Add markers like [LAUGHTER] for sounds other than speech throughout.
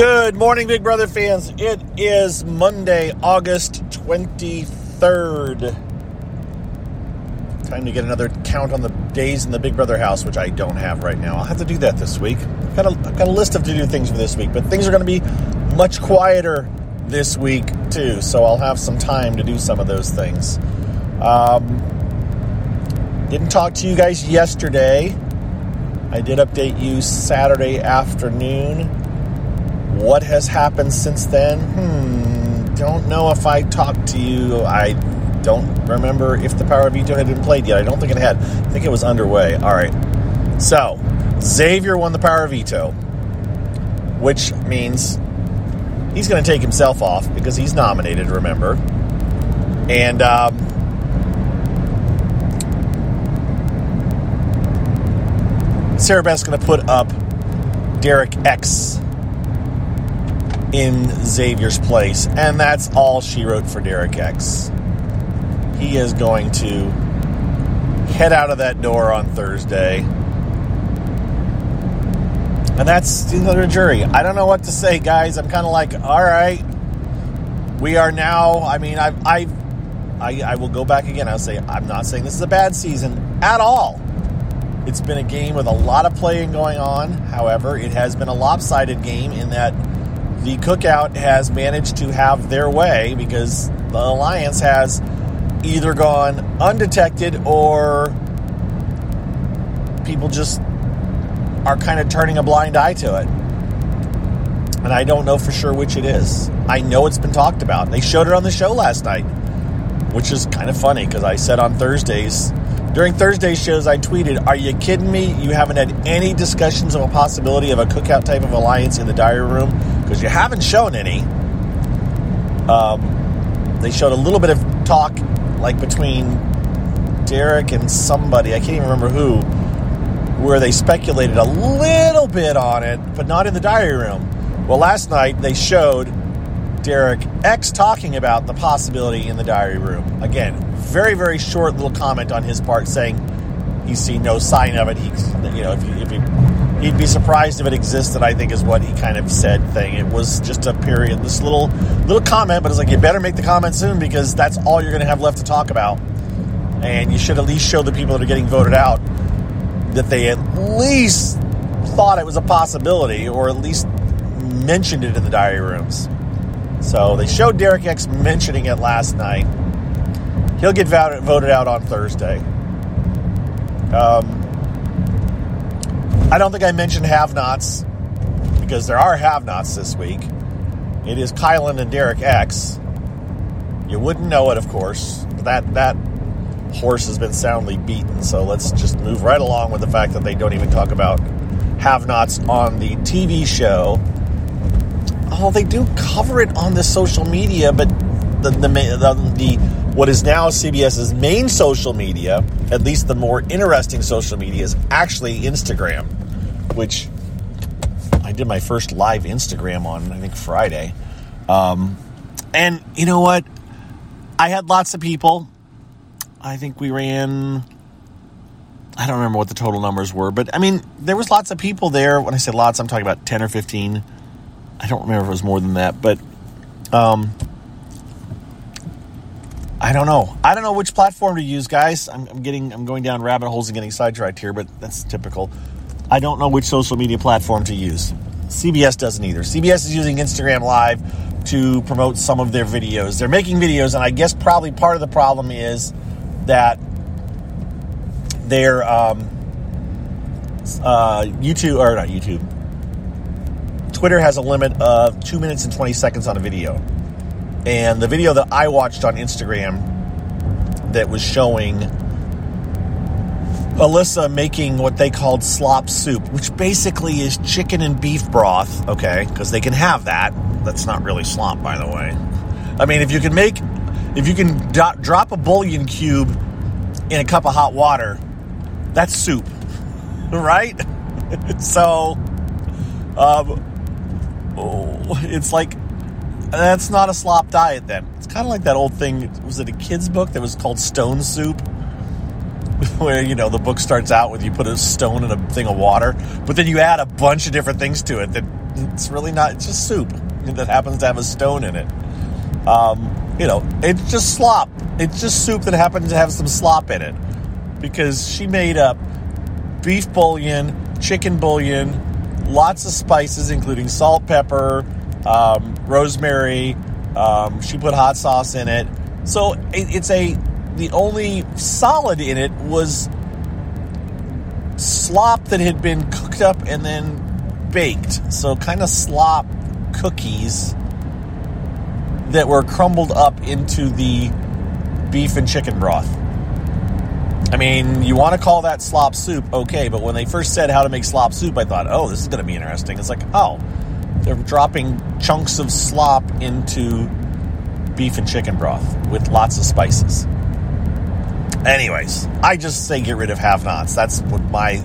Good morning, Big Brother fans. It is Monday, August 23rd. Time to get another count on the days in the Big Brother house, which I don't have right now. I'll have to do that this week. I've got a, I've got a list of to do things for this week, but things are going to be much quieter this week, too, so I'll have some time to do some of those things. Um, didn't talk to you guys yesterday. I did update you Saturday afternoon. What has happened since then? Hmm, don't know if I talked to you. I don't remember if the power veto had been played yet. I don't think it had. I think it was underway. All right. So, Xavier won the power veto, which means he's going to take himself off because he's nominated, remember. And um, Sarah Beth's going to put up Derek X in Xavier's place, and that's all she wrote for Derek X. He is going to head out of that door on Thursday. And that's another jury. I don't know what to say, guys. I'm kind of like, all right, we are now. I mean, I've, I've, I, I will go back again. I'll say, I'm not saying this is a bad season at all. It's been a game with a lot of playing going on. However, it has been a lopsided game in that the cookout has managed to have their way because the alliance has either gone undetected or people just are kind of turning a blind eye to it. And I don't know for sure which it is. I know it's been talked about. They showed it on the show last night, which is kind of funny because I said on Thursdays, during Thursday's shows, I tweeted, Are you kidding me? You haven't had any discussions of a possibility of a cookout type of alliance in the diary room? Because you haven't shown any. Um, they showed a little bit of talk, like between Derek and somebody, I can't even remember who, where they speculated a little bit on it, but not in the diary room. Well, last night they showed Derek X talking about the possibility in the diary room. Again, very, very short little comment on his part saying he's seen no sign of it. He's, you know, if, he, if he, he'd be surprised if it existed, I think is what he kind of said thing. It was just a period, this little, little comment, but it's like, you better make the comment soon because that's all you're going to have left to talk about. And you should at least show the people that are getting voted out that they at least thought it was a possibility or at least mentioned it in the diary rooms. So they showed Derek X mentioning it last night. He'll get voted out on Thursday. Um, I don't think I mentioned have nots because there are have nots this week. It is Kyland and Derek X. You wouldn't know it, of course. That, that horse has been soundly beaten, so let's just move right along with the fact that they don't even talk about have nots on the TV show oh, they do cover it on the social media, but the, the, the, the what is now CBS's main social media, at least the more interesting social media, is actually Instagram, which I did my first live Instagram on, I think, Friday. Um, and you know what? I had lots of people. I think we ran. I don't remember what the total numbers were, but I mean, there was lots of people there. When I say lots, I'm talking about 10 or 15 I don't remember if it was more than that, but um, I don't know. I don't know which platform to use, guys. I'm, I'm, getting, I'm going down rabbit holes and getting sidetracked here, but that's typical. I don't know which social media platform to use. CBS doesn't either. CBS is using Instagram Live to promote some of their videos. They're making videos, and I guess probably part of the problem is that their um, uh, YouTube or not YouTube Twitter has a limit of two minutes and 20 seconds on a video. And the video that I watched on Instagram that was showing Alyssa making what they called slop soup, which basically is chicken and beef broth, okay? Because they can have that. That's not really slop, by the way. I mean, if you can make, if you can do- drop a bouillon cube in a cup of hot water, that's soup, [LAUGHS] right? [LAUGHS] so, um, oh, it's like that's not a slop diet then. It's kind of like that old thing. Was it a kid's book that was called Stone Soup? [LAUGHS] Where, you know, the book starts out with you put a stone in a thing of water, but then you add a bunch of different things to it that It's really not. It's just soup that happens to have a stone in it. Um, you know, it's just slop. It's just soup that happens to have some slop in it because she made up beef bouillon, chicken bouillon, lots of spices, including salt, pepper, um, rosemary. Um, she put hot sauce in it. So it, it's a the only solid in it was slop that had been cooked up and then baked. So kind of slop cookies that were crumbled up into the beef and chicken broth. I mean, you want to call that slop soup, okay, but when they first said how to make slop soup, I thought, oh, this is going to be interesting. It's like, oh, they're dropping chunks of slop into beef and chicken broth with lots of spices. Anyways, I just say get rid of have-nots. That's what my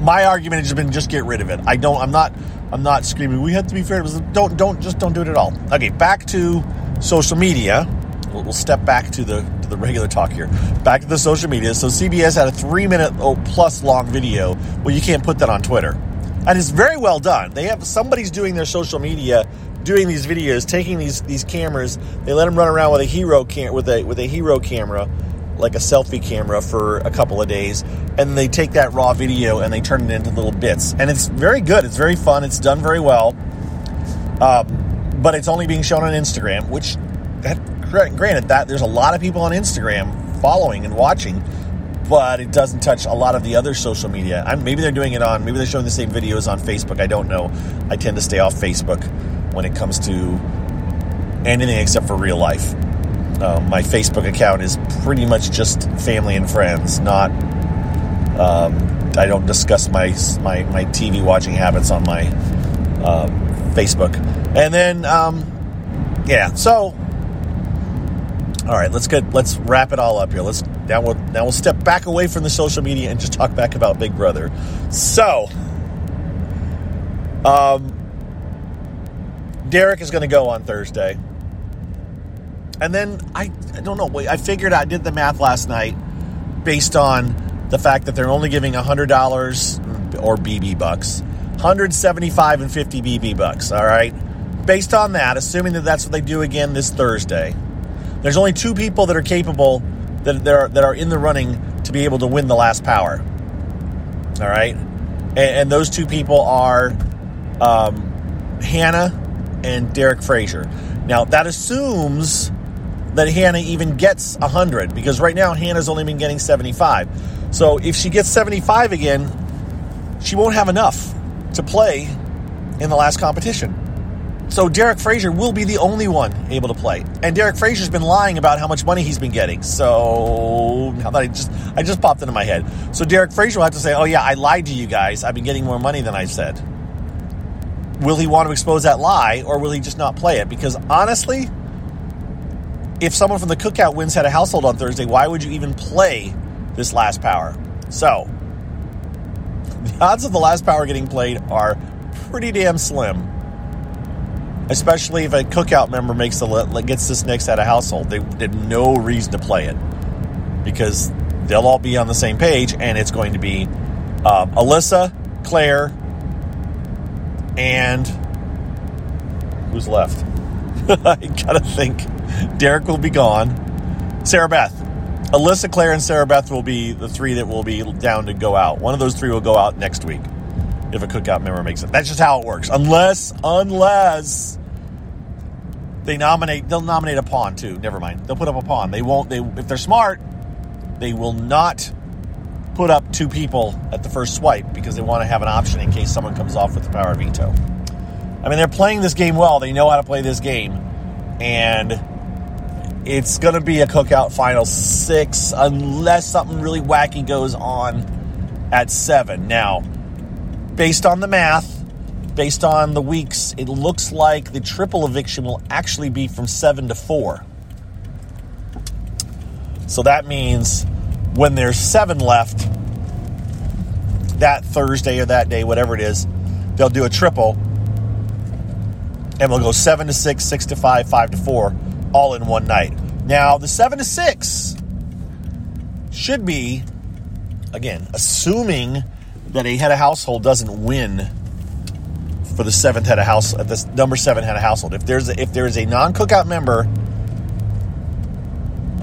my argument has been. Just get rid of it. I don't. I'm not. I'm not screaming. We have to be fair. Don't. Don't. Just don't do it at all. Okay. Back to social media. We'll, we'll step back to the to the regular talk here. Back to the social media. So CBS had a three minute oh, plus long video. Well, you can't put that on Twitter, and it's very well done. They have somebody's doing their social media doing these videos, taking these these cameras. They let them run around with a hero cam with a with a hero camera like a selfie camera for a couple of days, and they take that raw video and they turn it into little bits. And it's very good. It's very fun. It's done very well. Um, but it's only being shown on Instagram, which, that, granted, that there's a lot of people on Instagram following and watching, but it doesn't touch a lot of the other social media. I'm, maybe they're doing it on, maybe they're showing the same videos on Facebook. I don't know. I tend to stay off Facebook when it comes to anything except for real life. Uh, my Facebook account is pretty much just family and friends. Not, um, I don't discuss my, my my TV watching habits on my uh, Facebook. And then, um, yeah. So, all right, let's get let's wrap it all up here. Let's now we'll now we'll step back away from the social media and just talk back about Big Brother. So, um, Derek is going to go on Thursday. And then I, I don't know. I figured I did the math last night based on the fact that they're only giving $100 or BB bucks, 175 and 50 BB bucks. All right. Based on that, assuming that that's what they do again this Thursday, there's only two people that are capable that, that, are, that are in the running to be able to win the last power. All right. And, and those two people are um, Hannah and Derek Frazier. Now, that assumes that Hannah even gets 100 because right now Hannah's only been getting 75. So if she gets 75 again, she won't have enough to play in the last competition. So Derek Frazier will be the only one able to play. And Derek Frazier's been lying about how much money he's been getting. So now that I just I just popped into my head. So Derek Frazier will have to say, "Oh yeah, I lied to you guys. I've been getting more money than I said." Will he want to expose that lie or will he just not play it? Because honestly, if someone from the cookout wins head of household on Thursday, why would you even play this last power? So, the odds of the last power getting played are pretty damn slim. Especially if a cookout member makes the gets this next head of household, they had no reason to play it because they'll all be on the same page, and it's going to be um, Alyssa, Claire, and who's left? [LAUGHS] I gotta think. Derek will be gone. Sarah Beth. Alyssa, Claire, and Sarah Beth will be the three that will be down to go out. One of those three will go out next week if a cookout member makes it. That's just how it works. Unless, unless they nominate, they'll nominate a pawn too. Never mind. They'll put up a pawn. They won't. They if they're smart, they will not put up two people at the first swipe because they want to have an option in case someone comes off with the power of veto. I mean, they're playing this game well. They know how to play this game, and it's going to be a cookout final six unless something really wacky goes on at seven. Now, based on the math, based on the weeks, it looks like the triple eviction will actually be from seven to four. So that means when there's seven left that Thursday or that day, whatever it is, they'll do a triple and we'll go seven to six, six to five, five to four all in one night. Now, the 7 to 6 should be, again, assuming that a head of household doesn't win for the seventh head of house uh, at this number seven head of household. If there's a, if there is a non cookout member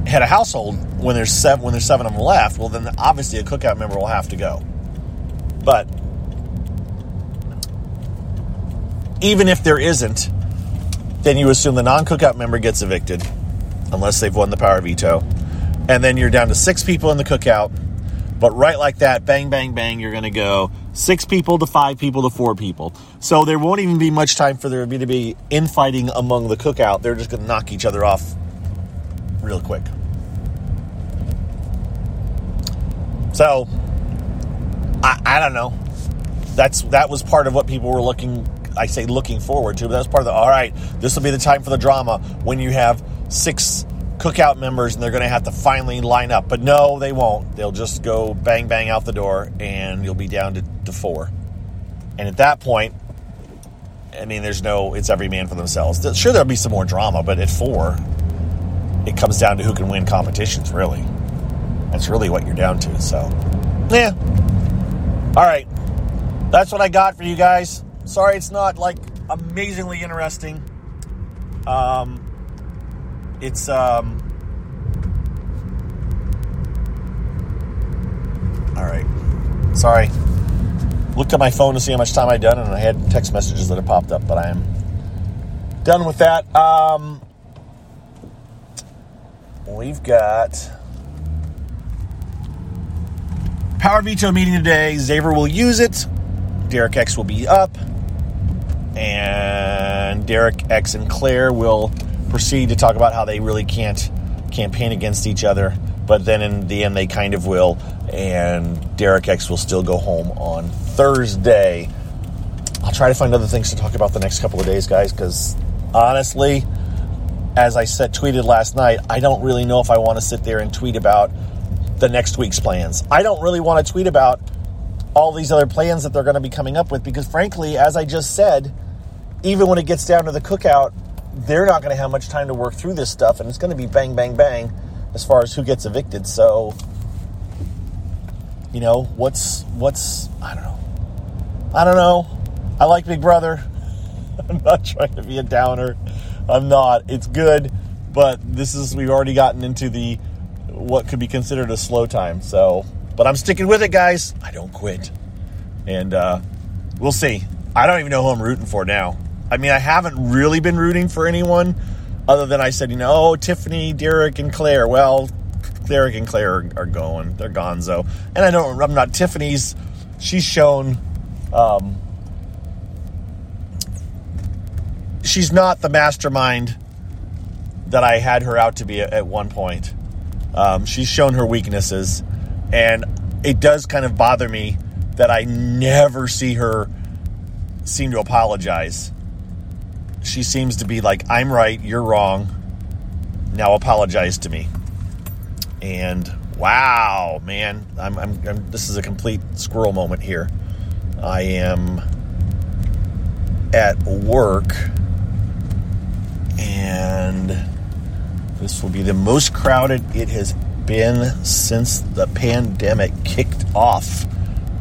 head of household when there's seven when there's seven of them left, well then obviously a cookout member will have to go. But even if there isn't, then you assume the non cookout member gets evicted unless they've won the power veto. And then you're down to six people in the cookout. But right like that, bang, bang, bang, you're going to go six people to five people to four people. So there won't even be much time for there to be infighting among the cookout. They're just going to knock each other off real quick. So I, I don't know. That's that was part of what people were looking. I say looking forward to, but that's part of the. All right, this will be the time for the drama when you have six cookout members and they're going to have to finally line up. But no, they won't. They'll just go bang bang out the door, and you'll be down to, to four. And at that point, I mean, there's no. It's every man for themselves. Sure, there'll be some more drama, but at four, it comes down to who can win competitions. Really, that's really what you're down to. So, yeah. All right. That's what I got for you guys. Sorry it's not like amazingly interesting. Um, it's um, all right. Sorry. Looked at my phone to see how much time I'd done, and I had text messages that had popped up, but I am done with that. Um, we've got Power Veto meeting today. Xavier will use it. Derek X will be up. And Derek X and Claire will proceed to talk about how they really can't campaign against each other. But then in the end, they kind of will. And Derek X will still go home on Thursday. I'll try to find other things to talk about the next couple of days, guys, because honestly, as I said, tweeted last night, I don't really know if I want to sit there and tweet about the next week's plans. I don't really want to tweet about all these other plans that they're going to be coming up with because, frankly, as I just said, even when it gets down to the cookout, they're not going to have much time to work through this stuff, and it's going to be bang, bang, bang as far as who gets evicted. So, you know, what's what's I don't know, I don't know. I like Big Brother. [LAUGHS] I'm not trying to be a downer. I'm not. It's good, but this is we've already gotten into the what could be considered a slow time. So, but I'm sticking with it, guys. I don't quit. And uh, we'll see. I don't even know who I'm rooting for now. I mean, I haven't really been rooting for anyone other than I said, you know, oh, Tiffany, Derek, and Claire. Well, Derek and Claire are, are going. They're gonzo. And I don't, I'm not Tiffany's. She's shown, um, she's not the mastermind that I had her out to be at, at one point. Um, she's shown her weaknesses, and it does kind of bother me that I never see her seem to apologize. She seems to be like, I'm right, you're wrong. Now apologize to me. And wow, man, I'm, I'm, I'm this is a complete squirrel moment here. I am at work and this will be the most crowded it has been since the pandemic kicked off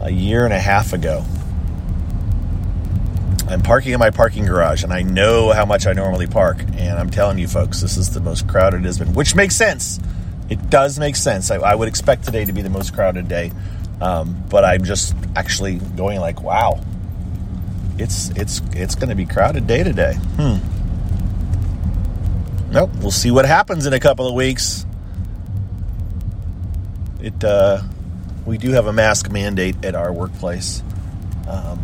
a year and a half ago. I'm parking in my parking garage and I know how much I normally park. And I'm telling you, folks, this is the most crowded it has been, which makes sense. It does make sense. I, I would expect today to be the most crowded day. Um, but I'm just actually going like, wow, it's it's it's going to be crowded day today. Hmm. Nope. We'll see what happens in a couple of weeks. It uh, we do have a mask mandate at our workplace. Um,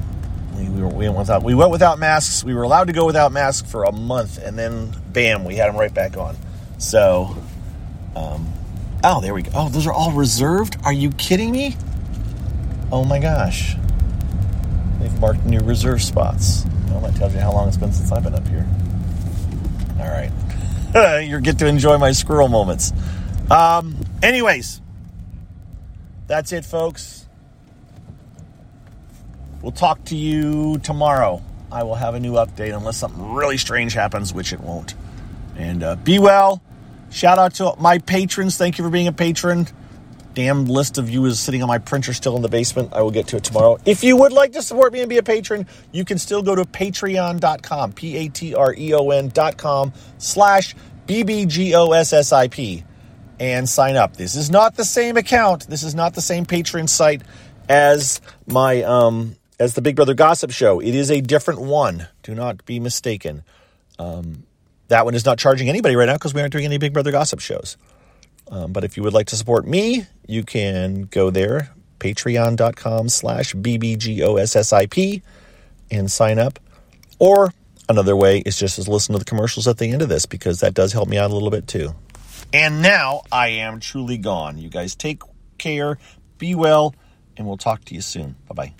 we, we, we, went without we went without masks. We were allowed to go without masks for a month, and then bam, we had them right back on. So, um, oh, there we go. Oh, those are all reserved. Are you kidding me? Oh my gosh, they've marked new reserve spots. Well, that tells you how long it's been since I've been up here. All right. [LAUGHS] you get to enjoy my squirrel moments. Um, anyways, that's it, folks. We'll talk to you tomorrow. I will have a new update unless something really strange happens, which it won't. And uh, be well. Shout out to my patrons. Thank you for being a patron. damn list of you is sitting on my printer still in the basement. I will get to it tomorrow. If you would like to support me and be a patron, you can still go to patreon.com, P A T R E O N.com slash BBGOSSIP and sign up. This is not the same account. This is not the same Patreon site as my um as the Big Brother Gossip Show. It is a different one. Do not be mistaken. Um, that one is not charging anybody right now because we aren't doing any Big Brother Gossip shows. Um, but if you would like to support me, you can go there, patreon.com slash BBGOSSIP, and sign up. Or another way is just to listen to the commercials at the end of this because that does help me out a little bit too. And now I am truly gone. You guys take care, be well, and we'll talk to you soon. Bye bye.